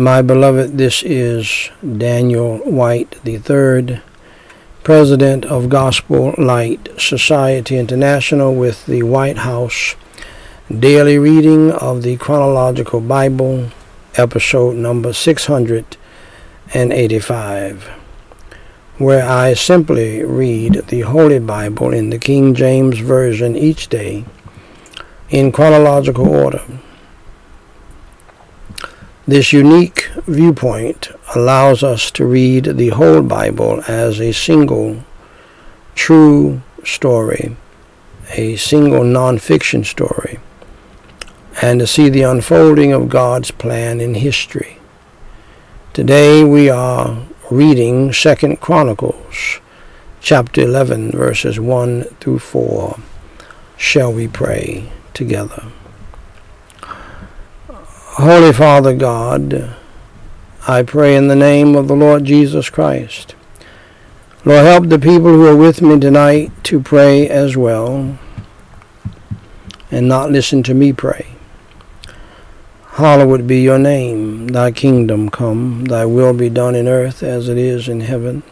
My beloved, this is Daniel White III, President of Gospel Light Society International with the White House Daily Reading of the Chronological Bible, episode number 685, where I simply read the Holy Bible in the King James Version each day in chronological order. This unique viewpoint allows us to read the whole Bible as a single true story, a single non-fiction story, and to see the unfolding of God's plan in history. Today we are reading Second Chronicles chapter 11 verses 1 through 4. Shall we pray together? Holy Father God, I pray in the name of the Lord Jesus Christ. Lord, help the people who are with me tonight to pray as well and not listen to me pray. Hallowed be your name, thy kingdom come, thy will be done in earth as it is in heaven.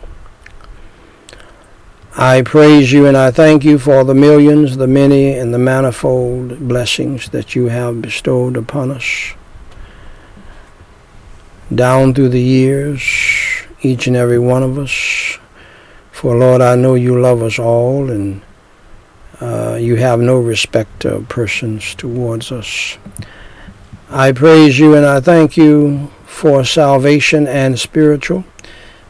I praise you and I thank you for the millions, the many, and the manifold blessings that you have bestowed upon us down through the years, each and every one of us. For Lord, I know you love us all and uh, you have no respect of persons towards us. I praise you and I thank you for salvation and spiritual,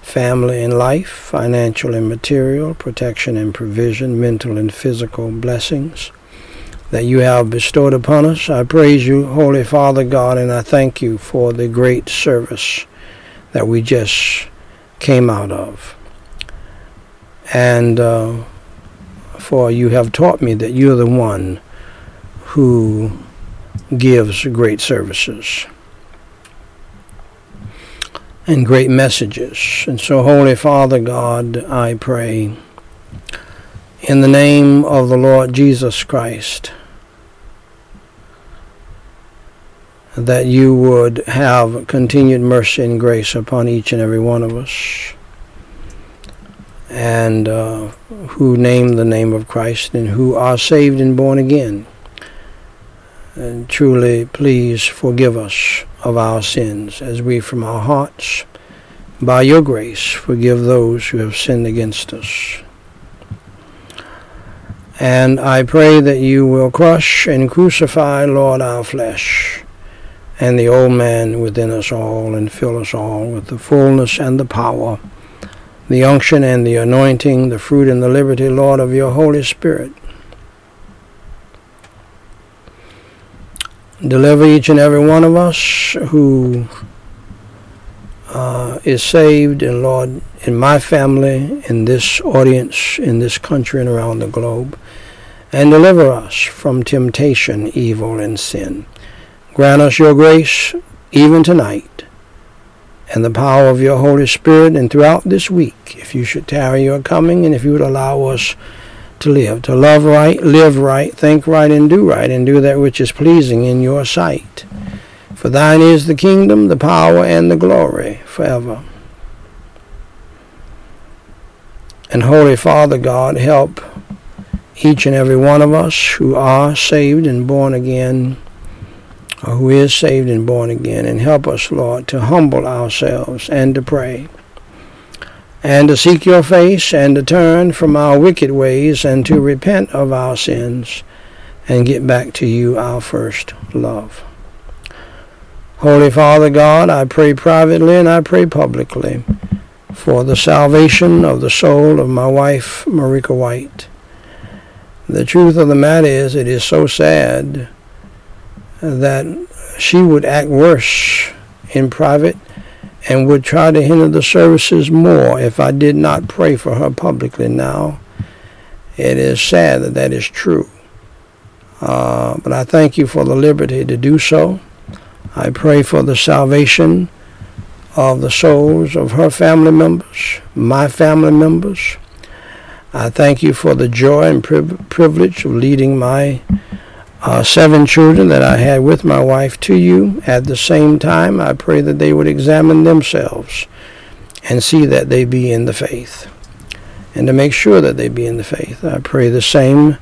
family and life, financial and material, protection and provision, mental and physical blessings that you have bestowed upon us. I praise you, Holy Father God, and I thank you for the great service that we just came out of. And uh, for you have taught me that you're the one who gives great services and great messages. And so, Holy Father God, I pray in the name of the Lord Jesus Christ that you would have continued mercy and grace upon each and every one of us and uh, who name the name of Christ and who are saved and born again. And truly, please forgive us of our sins as we from our hearts, by your grace, forgive those who have sinned against us. And I pray that you will crush and crucify, Lord, our flesh and the old man within us all and fill us all with the fullness and the power, the unction and the anointing, the fruit and the liberty, Lord, of your Holy Spirit. Deliver each and every one of us who uh, is saved, and Lord, in my family, in this audience, in this country, and around the globe, and deliver us from temptation, evil, and sin. Grant us your grace even tonight and the power of your Holy Spirit and throughout this week, if you should tarry your coming and if you would allow us to live, to love right, live right, think right, and do right, and do that which is pleasing in your sight. For thine is the kingdom, the power, and the glory forever. And Holy Father God, help each and every one of us who are saved and born again or who is saved and born again. And help us, Lord, to humble ourselves and to pray and to seek your face and to turn from our wicked ways and to repent of our sins and get back to you, our first love. Holy Father God, I pray privately and I pray publicly for the salvation of the soul of my wife, Marika White. The truth of the matter is, it is so sad that she would act worse in private and would try to hinder the services more if I did not pray for her publicly now. It is sad that that is true. Uh, but I thank you for the liberty to do so. I pray for the salvation of the souls of her family members, my family members. I thank you for the joy and privilege of leading my uh, seven children that I had with my wife to you. At the same time, I pray that they would examine themselves and see that they be in the faith and to make sure that they be in the faith. I pray the same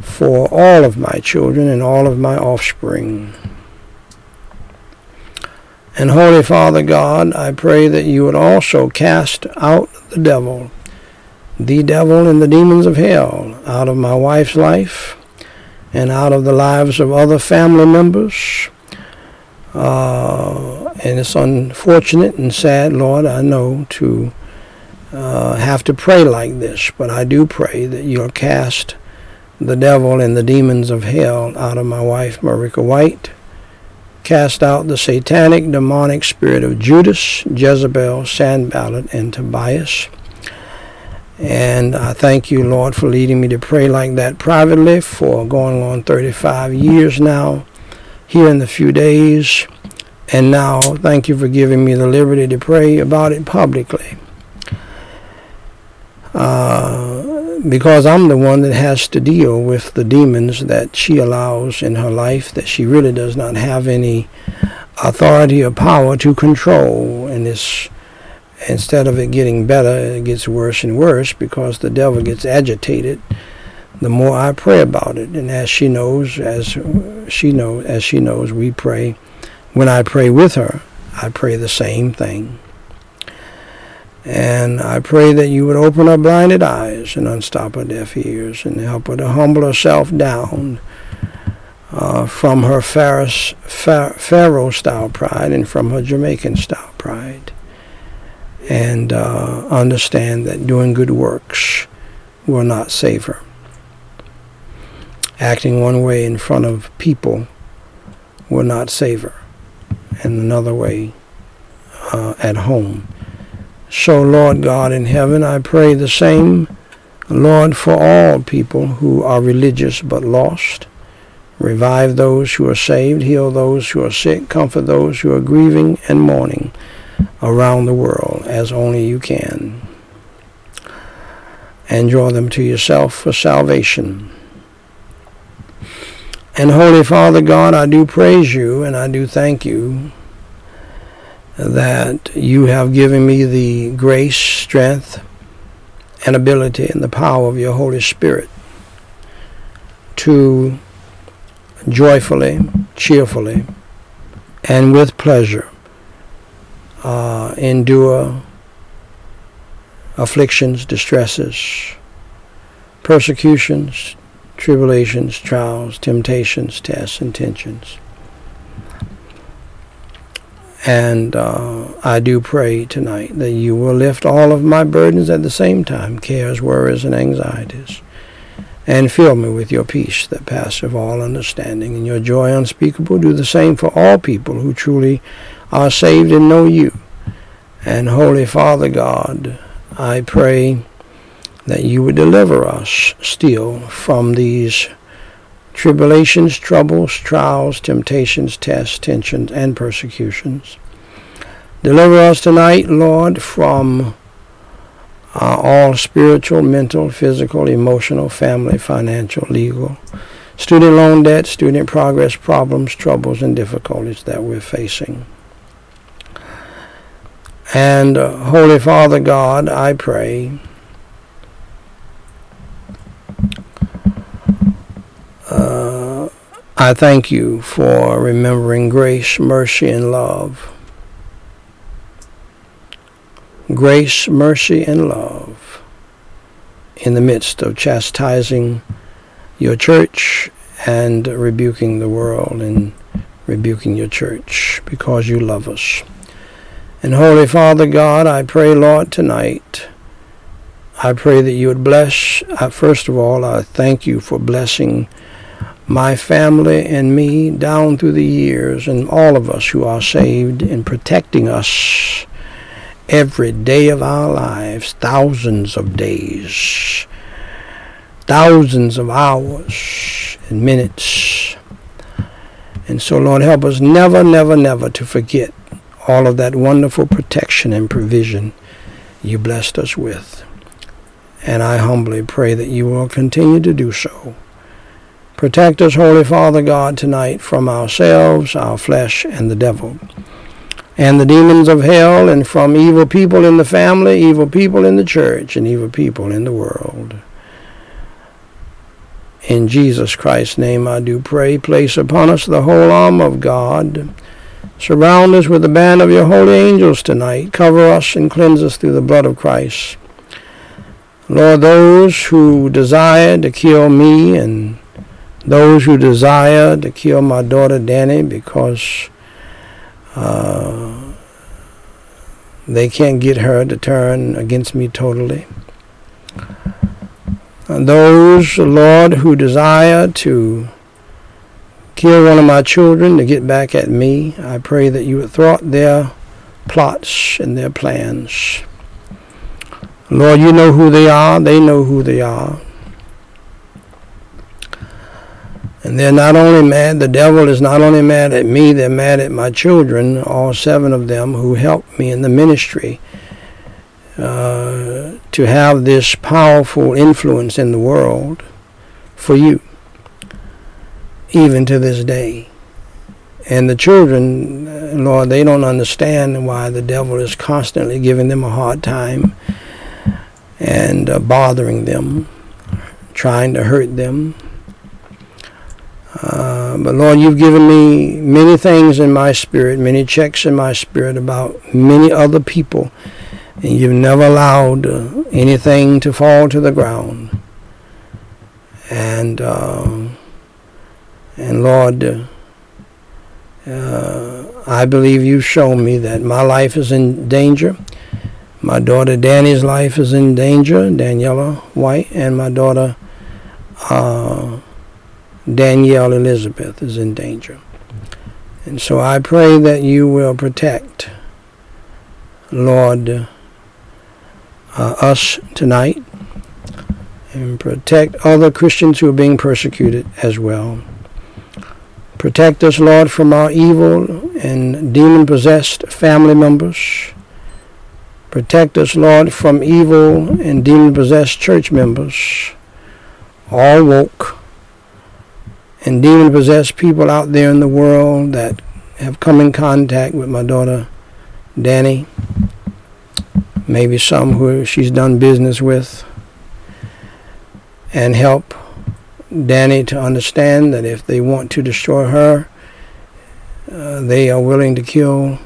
for all of my children and all of my offspring. And Holy Father God, I pray that you would also cast out the devil, the devil and the demons of hell, out of my wife's life and out of the lives of other family members. Uh, and it's unfortunate and sad, Lord, I know, to uh, have to pray like this, but I do pray that you'll cast the devil and the demons of hell out of my wife, Marika White. Cast out the satanic, demonic spirit of Judas, Jezebel, Sanballat, and Tobias. And I thank you, Lord, for leading me to pray like that privately for going on 35 years now, here in the few days. And now, thank you for giving me the liberty to pray about it publicly. Uh, because I'm the one that has to deal with the demons that she allows in her life that she really does not have any authority or power to control. And instead of it getting better, it gets worse and worse because the devil gets agitated. The more I pray about it, and as she knows, as she knows, as she knows, we pray. When I pray with her, I pray the same thing. And I pray that you would open her blinded eyes and unstop her deaf ears and help her to humble herself down uh, from her Pharaoh style pride and from her Jamaican style pride. And uh, understand that doing good works will not save her. Acting one way in front of people will not save her, and another way uh, at home so, Lord God in heaven, I pray the same, Lord, for all people who are religious but lost. Revive those who are saved, heal those who are sick, comfort those who are grieving and mourning around the world as only you can. And draw them to yourself for salvation. And Holy Father God, I do praise you and I do thank you that you have given me the grace, strength, and ability and the power of your Holy Spirit to joyfully, cheerfully, and with pleasure uh, endure afflictions, distresses, persecutions, tribulations, trials, temptations, tests, and tensions. And uh, I do pray tonight that you will lift all of my burdens at the same time, cares, worries, and anxieties, and fill me with your peace that passeth all understanding, and your joy unspeakable. Do the same for all people who truly are saved and know you. And Holy Father God, I pray that you would deliver us still from these tribulations, troubles, trials, temptations, tests, tensions, and persecutions. Deliver us tonight, Lord, from uh, all spiritual, mental, physical, emotional, family, financial, legal, student loan debt, student progress problems, troubles, and difficulties that we're facing. And uh, Holy Father God, I pray Uh, I thank you for remembering grace, mercy, and love. Grace, mercy, and love in the midst of chastising your church and rebuking the world and rebuking your church because you love us. And Holy Father God, I pray, Lord, tonight, I pray that you would bless, uh, first of all, I thank you for blessing my family and me down through the years, and all of us who are saved, in protecting us every day of our lives, thousands of days, thousands of hours and minutes. And so, Lord, help us never, never, never to forget all of that wonderful protection and provision you blessed us with. And I humbly pray that you will continue to do so Protect us, Holy Father God, tonight from ourselves, our flesh, and the devil, and the demons of hell, and from evil people in the family, evil people in the church, and evil people in the world. In Jesus Christ's name I do pray. Place upon us the whole arm of God. Surround us with the band of your holy angels tonight. Cover us and cleanse us through the blood of Christ. Lord, those who desire to kill me and those who desire to kill my daughter Danny because uh, they can't get her to turn against me totally. And those, Lord, who desire to kill one of my children to get back at me, I pray that you would thwart their plots and their plans. Lord, you know who they are. They know who they are. And they're not only mad, the devil is not only mad at me, they're mad at my children, all seven of them who helped me in the ministry uh, to have this powerful influence in the world for you, even to this day. And the children, Lord, they don't understand why the devil is constantly giving them a hard time and uh, bothering them, trying to hurt them uh, but Lord, you've given me many things in my spirit, many checks in my spirit about many other people, and you've never allowed uh, anything to fall to the ground. And uh, and Lord, uh, I believe you've shown me that my life is in danger. My daughter Danny's life is in danger, Daniela White, and my daughter. Danielle Elizabeth is in danger. And so I pray that you will protect, Lord, uh, us tonight and protect other Christians who are being persecuted as well. Protect us, Lord, from our evil and demon possessed family members. Protect us, Lord, from evil and demon possessed church members, all woke and demon possessed people out there in the world that have come in contact with my daughter Danny, maybe some who she's done business with, and help Danny to understand that if they want to destroy her, uh, they are willing to kill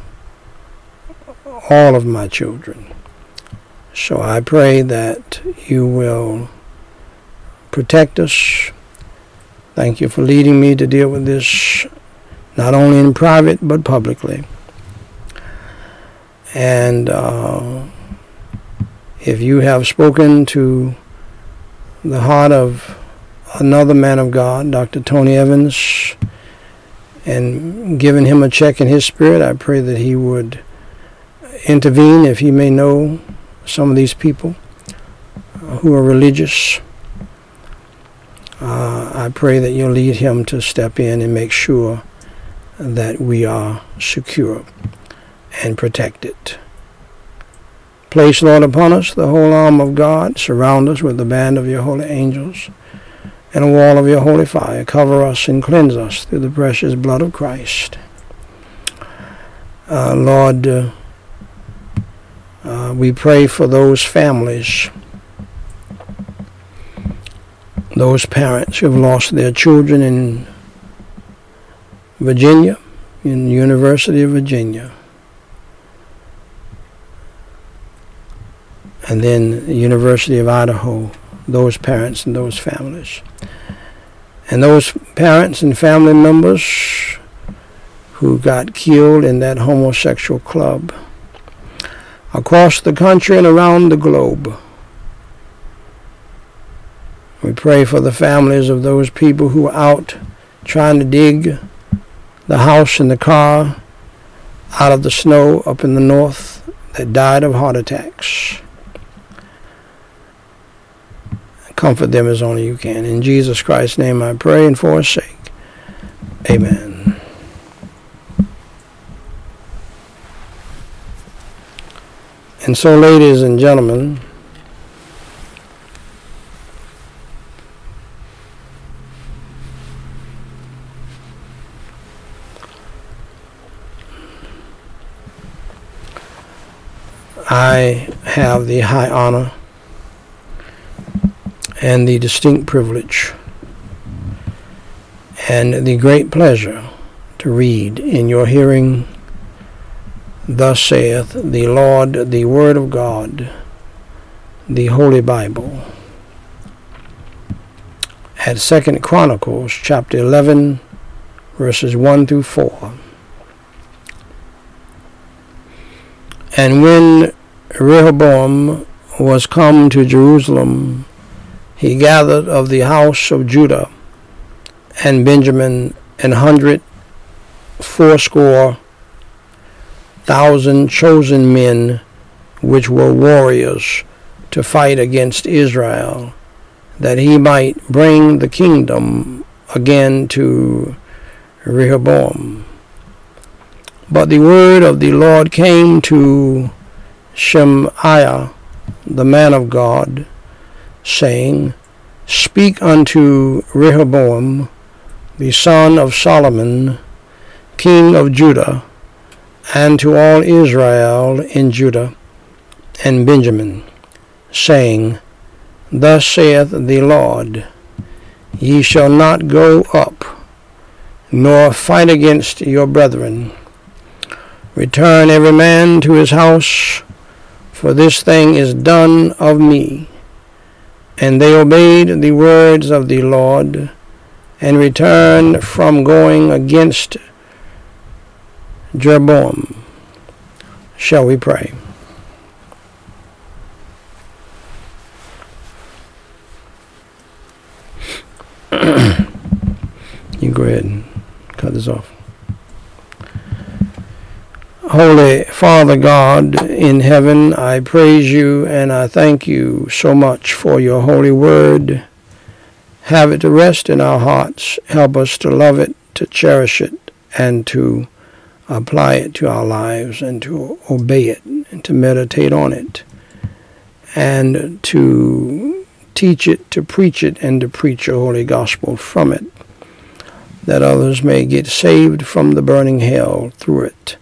all of my children. So I pray that you will protect us Thank you for leading me to deal with this not only in private but publicly. And uh, if you have spoken to the heart of another man of God, Dr. Tony Evans, and given him a check in his spirit, I pray that he would intervene if he may know some of these people who are religious uh, I pray that you'll lead him to step in and make sure that we are secure and protected. Place, Lord, upon us the whole arm of God. Surround us with the band of your holy angels and a wall of your holy fire. Cover us and cleanse us through the precious blood of Christ. Uh, Lord, uh, uh, we pray for those families those parents who have lost their children in Virginia, in the University of Virginia, and then the University of Idaho, those parents and those families. And those parents and family members who got killed in that homosexual club across the country and around the globe. We pray for the families of those people who are out trying to dig the house and the car out of the snow up in the north that died of heart attacks. Comfort them as only you can. In Jesus Christ's name I pray and for his sake. Amen. And so, ladies and gentlemen, I have the high honor and the distinct privilege and the great pleasure to read in your hearing, Thus saith the Lord, the Word of God, the Holy Bible. At Second Chronicles chapter 11, verses 1 through 4. And when Rehoboam was come to Jerusalem, he gathered of the house of Judah and Benjamin an hundred fourscore thousand chosen men which were warriors to fight against Israel, that he might bring the kingdom again to Rehoboam. But the word of the Lord came to Shemaiah, the man of God, saying, Speak unto Rehoboam, the son of Solomon, king of Judah, and to all Israel in Judah and Benjamin, saying, Thus saith the Lord, Ye shall not go up, nor fight against your brethren. Return every man to his house, for this thing is done of me. And they obeyed the words of the Lord, and returned from going against Jeroboam. Shall we pray? you go ahead and cut this off. Holy Father God in heaven, I praise you and I thank you so much for your holy word. Have it to rest in our hearts. Help us to love it, to cherish it, and to apply it to our lives, and to obey it, and to meditate on it, and to teach it, to preach it, and to preach a holy gospel from it, that others may get saved from the burning hell through it.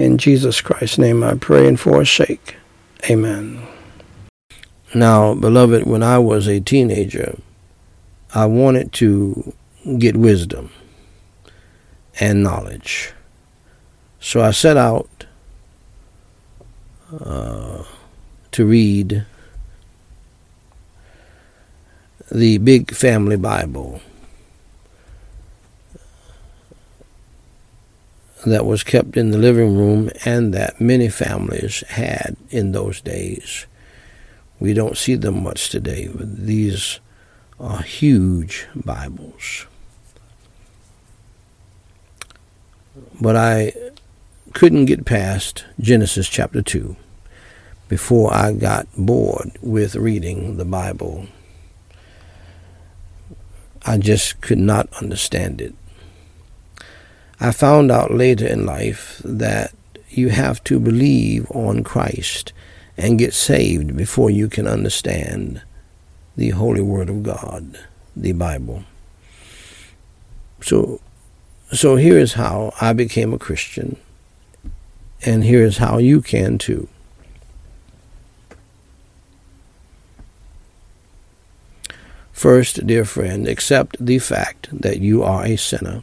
In Jesus Christ's name I pray and forsake. Amen. Now, beloved, when I was a teenager, I wanted to get wisdom and knowledge. So I set out uh, to read the Big Family Bible that was kept in the living room and that many families had in those days. We don't see them much today, but these are huge Bibles. But I couldn't get past Genesis chapter 2 before I got bored with reading the Bible. I just could not understand it. I found out later in life that you have to believe on Christ and get saved before you can understand the Holy Word of God, the Bible. So, so here is how I became a Christian, and here is how you can too. First, dear friend, accept the fact that you are a sinner